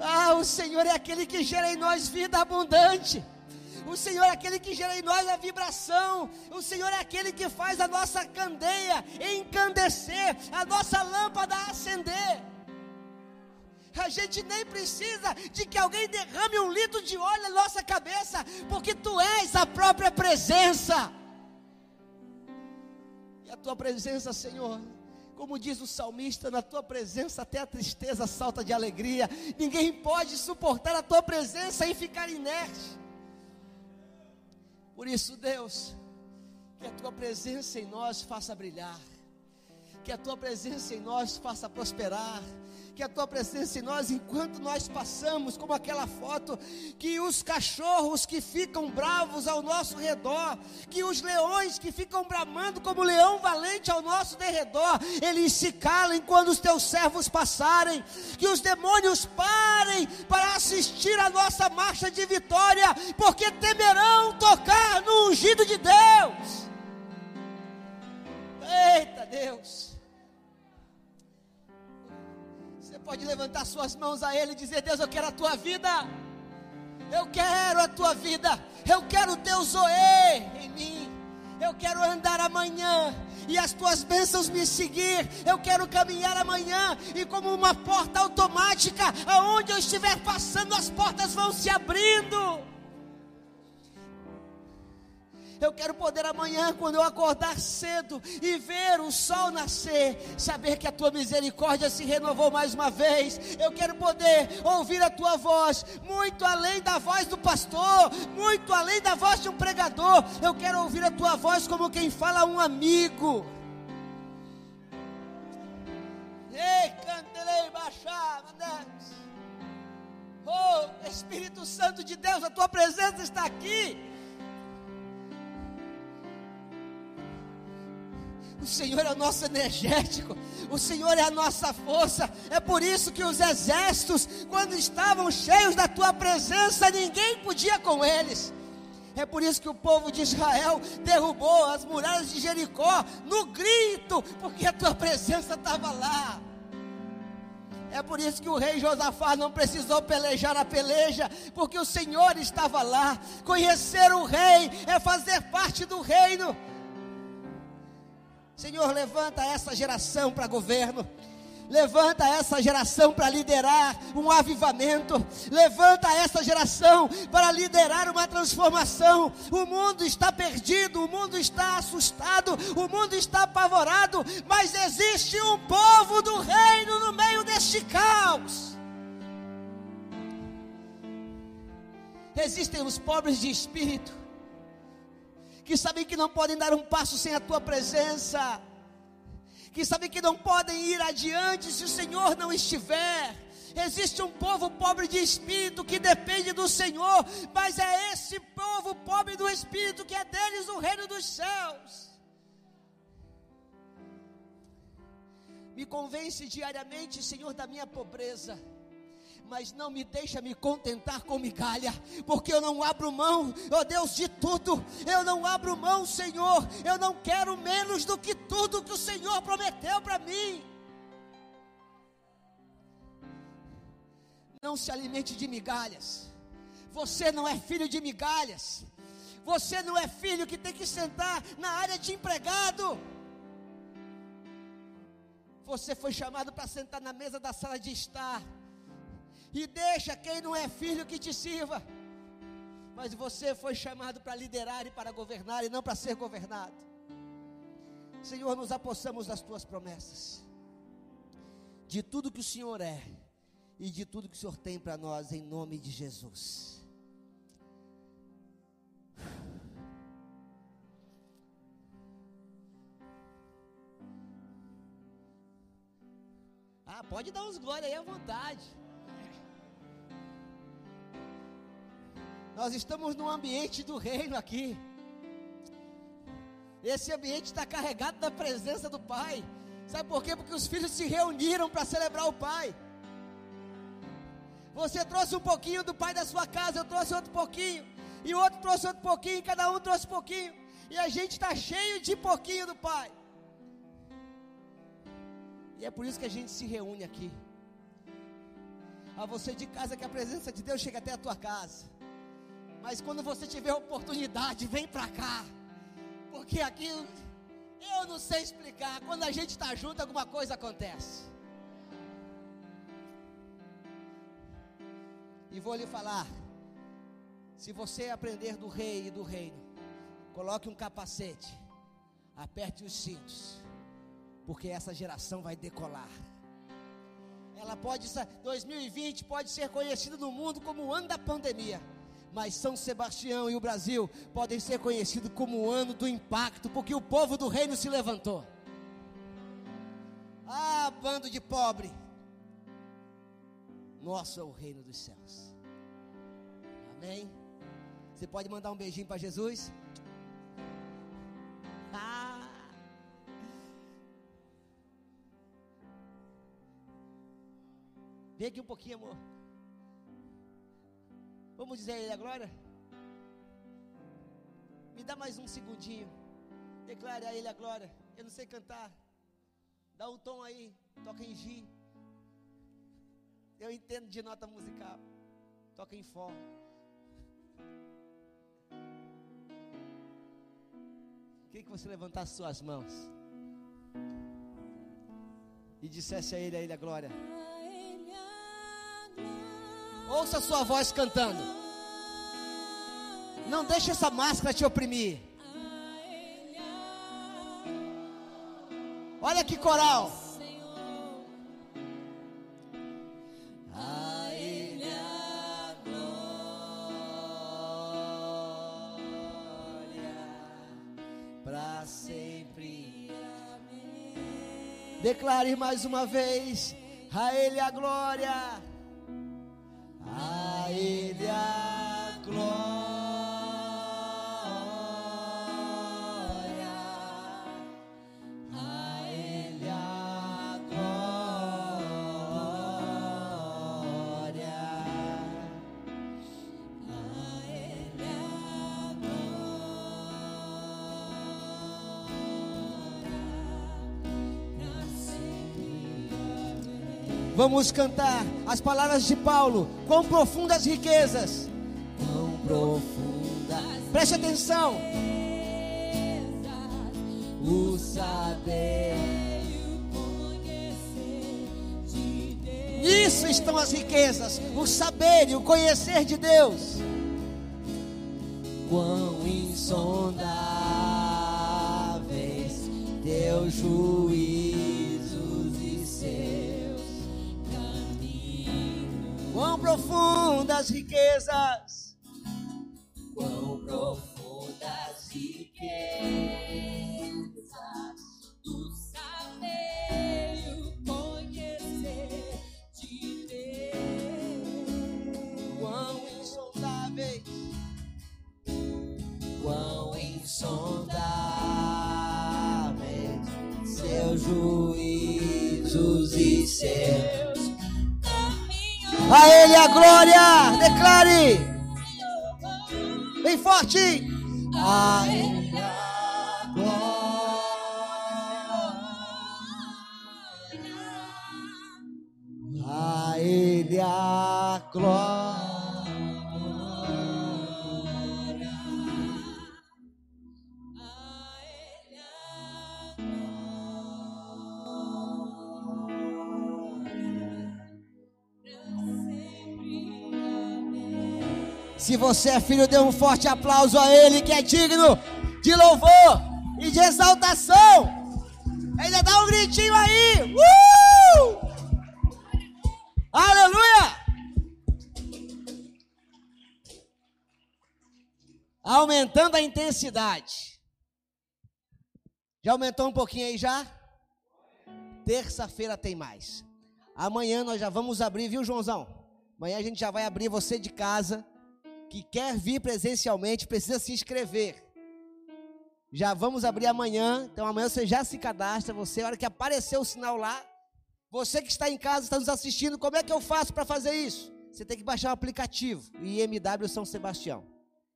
Ah, o Senhor é aquele que gera em nós vida abundante. O Senhor é aquele que gera em nós a vibração. O Senhor é aquele que faz a nossa candeia encandecer, a nossa lâmpada acender. A gente nem precisa de que alguém derrame um litro de óleo na nossa cabeça, porque tu és a própria presença. E a tua presença, Senhor, como diz o salmista, na tua presença até a tristeza salta de alegria. Ninguém pode suportar a tua presença e ficar inerte. Por isso, Deus, que a tua presença em nós faça brilhar, que a tua presença em nós faça prosperar que a tua presença em nós, enquanto nós passamos, como aquela foto, que os cachorros que ficam bravos ao nosso redor, que os leões que ficam bramando como leão valente ao nosso derredor, eles se calem quando os teus servos passarem, que os demônios parem para assistir a nossa marcha de vitória, porque temerão tocar no ungido de Deus. Levantar suas mãos a Ele e dizer: Deus, eu quero a tua vida. Eu quero a tua vida. Eu quero o teu Zoe em mim. Eu quero andar amanhã e as tuas bênçãos me seguir. Eu quero caminhar amanhã e como uma porta automática, aonde eu estiver passando, as portas vão se abrindo. Eu quero poder amanhã, quando eu acordar cedo e ver o sol nascer, saber que a tua misericórdia se renovou mais uma vez. Eu quero poder ouvir a tua voz, muito além da voz do pastor, muito além da voz de um pregador. Eu quero ouvir a tua voz como quem fala a um amigo. Ei, cantelei, baixar, Oh, Espírito Santo de Deus, a tua presença está aqui. O Senhor é o nosso energético, o Senhor é a nossa força. É por isso que os exércitos, quando estavam cheios da tua presença, ninguém podia com eles. É por isso que o povo de Israel derrubou as muralhas de Jericó no grito, porque a tua presença estava lá. É por isso que o rei Josafá não precisou pelejar a peleja, porque o Senhor estava lá. Conhecer o rei é fazer parte do reino. Senhor, levanta essa geração para governo. Levanta essa geração para liderar um avivamento. Levanta essa geração para liderar uma transformação. O mundo está perdido, o mundo está assustado, o mundo está apavorado, mas existe um povo do reino no meio deste caos. Existem os pobres de espírito, que sabem que não podem dar um passo sem a tua presença que sabem que não podem ir adiante se o Senhor não estiver. Existe um povo pobre de espírito que depende do Senhor, mas é esse povo pobre do espírito que é deles o reino dos céus. Me convence diariamente, Senhor, da minha pobreza mas não me deixa me contentar com migalha, porque eu não abro mão, ó oh Deus, de tudo, eu não abro mão, Senhor, eu não quero menos do que tudo que o Senhor prometeu para mim. Não se alimente de migalhas, você não é filho de migalhas, você não é filho que tem que sentar na área de empregado. Você foi chamado para sentar na mesa da sala de estar e deixa quem não é filho que te sirva. Mas você foi chamado para liderar e para governar e não para ser governado. Senhor, nos apossamos das tuas promessas, de tudo que o Senhor é e de tudo que o Senhor tem para nós, em nome de Jesus. Ah, pode dar uns glória aí à vontade. Nós estamos num ambiente do reino aqui. Esse ambiente está carregado da presença do Pai. Sabe por quê? Porque os filhos se reuniram para celebrar o Pai. Você trouxe um pouquinho do Pai da sua casa, eu trouxe outro pouquinho, e o outro trouxe outro pouquinho, cada um trouxe pouquinho, e a gente está cheio de pouquinho do Pai. E é por isso que a gente se reúne aqui. A você de casa, que a presença de Deus chega até a tua casa. Mas quando você tiver oportunidade, vem para cá. Porque aqui eu não sei explicar. Quando a gente está junto, alguma coisa acontece. E vou lhe falar: se você aprender do rei e do reino, coloque um capacete, aperte os cintos, porque essa geração vai decolar. Ela pode, 2020 pode ser conhecido no mundo como o ano da pandemia mas São Sebastião e o Brasil podem ser conhecidos como o ano do impacto, porque o povo do reino se levantou. Ah, bando de pobre. Nosso é o reino dos céus. Amém? Você pode mandar um beijinho para Jesus? Ah. Vem aqui um pouquinho, amor. Vamos dizer a Ele a glória? Me dá mais um segundinho. Declare a Ele a glória. Eu não sei cantar. Dá um tom aí. Toca em Gi. Eu entendo de nota musical. Toca em Fó. Queria que você levantasse suas mãos. E dissesse a Ele, a Ele a glória. Ouça a sua voz cantando. Não deixe essa máscara te oprimir. Olha que coral. Declare mais uma vez: a Ele a glória. Vamos cantar as palavras de Paulo. Quão profundas riquezas. Quão profundas. Preste atenção. o saber e o conhecer de Deus. Nisso estão as riquezas, o saber e o conhecer de Deus. Quão insondáveis teus juízos Quão profundas riquezas. A glória, declare. Bem forte. A você é filho, dê um forte aplauso a Ele que é digno de louvor e de exaltação. Ainda dá um gritinho aí. Uh! Aleluia! Aumentando a intensidade. Já aumentou um pouquinho aí já? Terça-feira tem mais. Amanhã nós já vamos abrir, viu, Joãozão? Amanhã a gente já vai abrir você de casa que quer vir presencialmente precisa se inscrever. Já vamos abrir amanhã, então amanhã você já se cadastra, você, a hora que aparecer o sinal lá, você que está em casa, está nos assistindo, como é que eu faço para fazer isso? Você tem que baixar o aplicativo, IMW São Sebastião.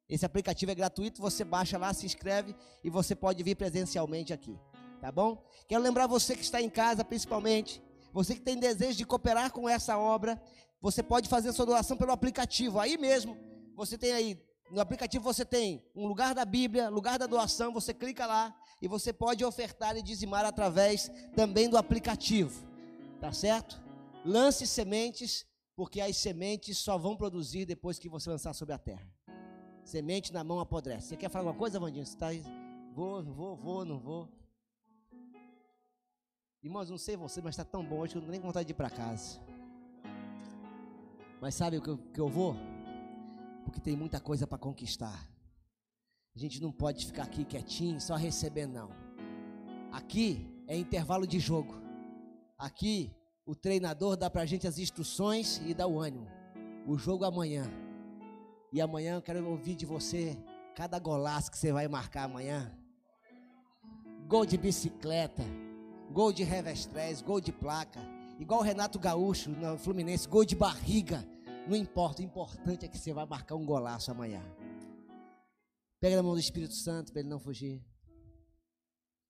Esse aplicativo é gratuito, você baixa lá, se inscreve e você pode vir presencialmente aqui, tá bom? Quero lembrar você que está em casa, principalmente, você que tem desejo de cooperar com essa obra, você pode fazer sua doação pelo aplicativo, aí mesmo, você tem aí, no aplicativo você tem um lugar da Bíblia, lugar da doação, você clica lá e você pode ofertar e dizimar através também do aplicativo. Tá certo? Lance sementes, porque as sementes só vão produzir depois que você lançar sobre a terra. Semente na mão apodrece. Você quer falar alguma coisa, Vandinho? Você tá aí? Vou, vou, vou, não vou. Irmãos, não sei você, mas está tão bom hoje que eu não tenho nem vontade de ir para casa. Mas sabe o que eu, que eu vou? Porque tem muita coisa para conquistar. A gente não pode ficar aqui quietinho, só recebendo, não. Aqui é intervalo de jogo. Aqui o treinador dá para a gente as instruções e dá o ânimo. O jogo amanhã. E amanhã eu quero ouvir de você cada golaço que você vai marcar amanhã. Gol de bicicleta, gol de revestrez, gol de placa. Igual o Renato Gaúcho no Fluminense, gol de barriga. Não importa, o importante é que você vai marcar um golaço amanhã. Pega na mão do Espírito Santo para ele não fugir.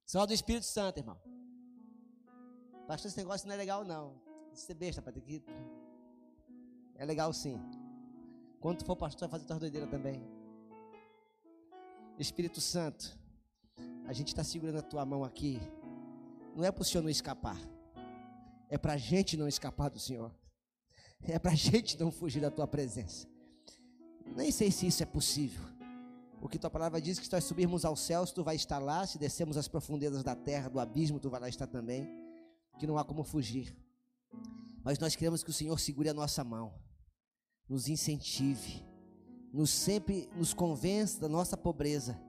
Só do Espírito Santo, irmão. Pastor, esse negócio não é legal, não. Isso é besta, ter que. É legal sim. Quando tu for pastor, vai fazer tua doideira também. Espírito Santo, a gente está segurando a tua mão aqui. Não é para o Senhor não escapar. É para a gente não escapar do Senhor. É para a gente não fugir da tua presença. Nem sei se isso é possível. Porque tua palavra diz que se nós subirmos aos céus, tu vai estar lá. Se descermos as profundezas da terra, do abismo, tu vai lá estar também. Que não há como fugir. Mas nós queremos que o Senhor segure a nossa mão, nos incentive, nos sempre nos convença da nossa pobreza,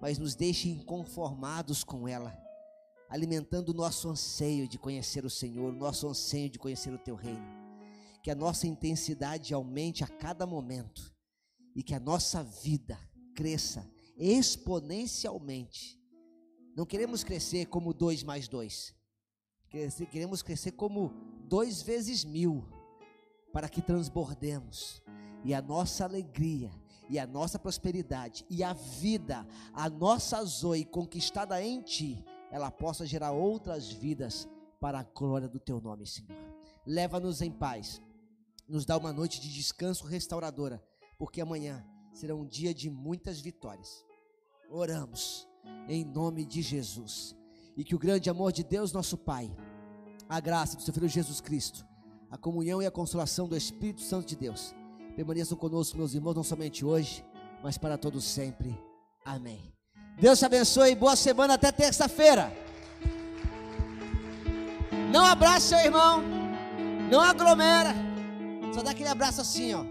mas nos deixe inconformados com ela, alimentando o nosso anseio de conhecer o Senhor, o nosso anseio de conhecer o teu reino que a nossa intensidade aumente a cada momento e que a nossa vida cresça exponencialmente. Não queremos crescer como dois mais dois, queremos crescer como dois vezes mil, para que transbordemos e a nossa alegria e a nossa prosperidade e a vida, a nossa zoe conquistada em Ti, ela possa gerar outras vidas para a glória do Teu nome, Senhor. Leva-nos em paz nos dá uma noite de descanso restauradora, porque amanhã será um dia de muitas vitórias. Oramos em nome de Jesus. E que o grande amor de Deus, nosso Pai, a graça do seu Filho Jesus Cristo, a comunhão e a consolação do Espírito Santo de Deus, permaneçam conosco, meus irmãos, não somente hoje, mas para todos sempre. Amém. Deus te abençoe, boa semana até terça-feira. Não abrace seu irmão, não aglomera, só dá aquele abraço assim, ó.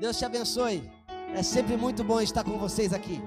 Deus te abençoe. É sempre muito bom estar com vocês aqui.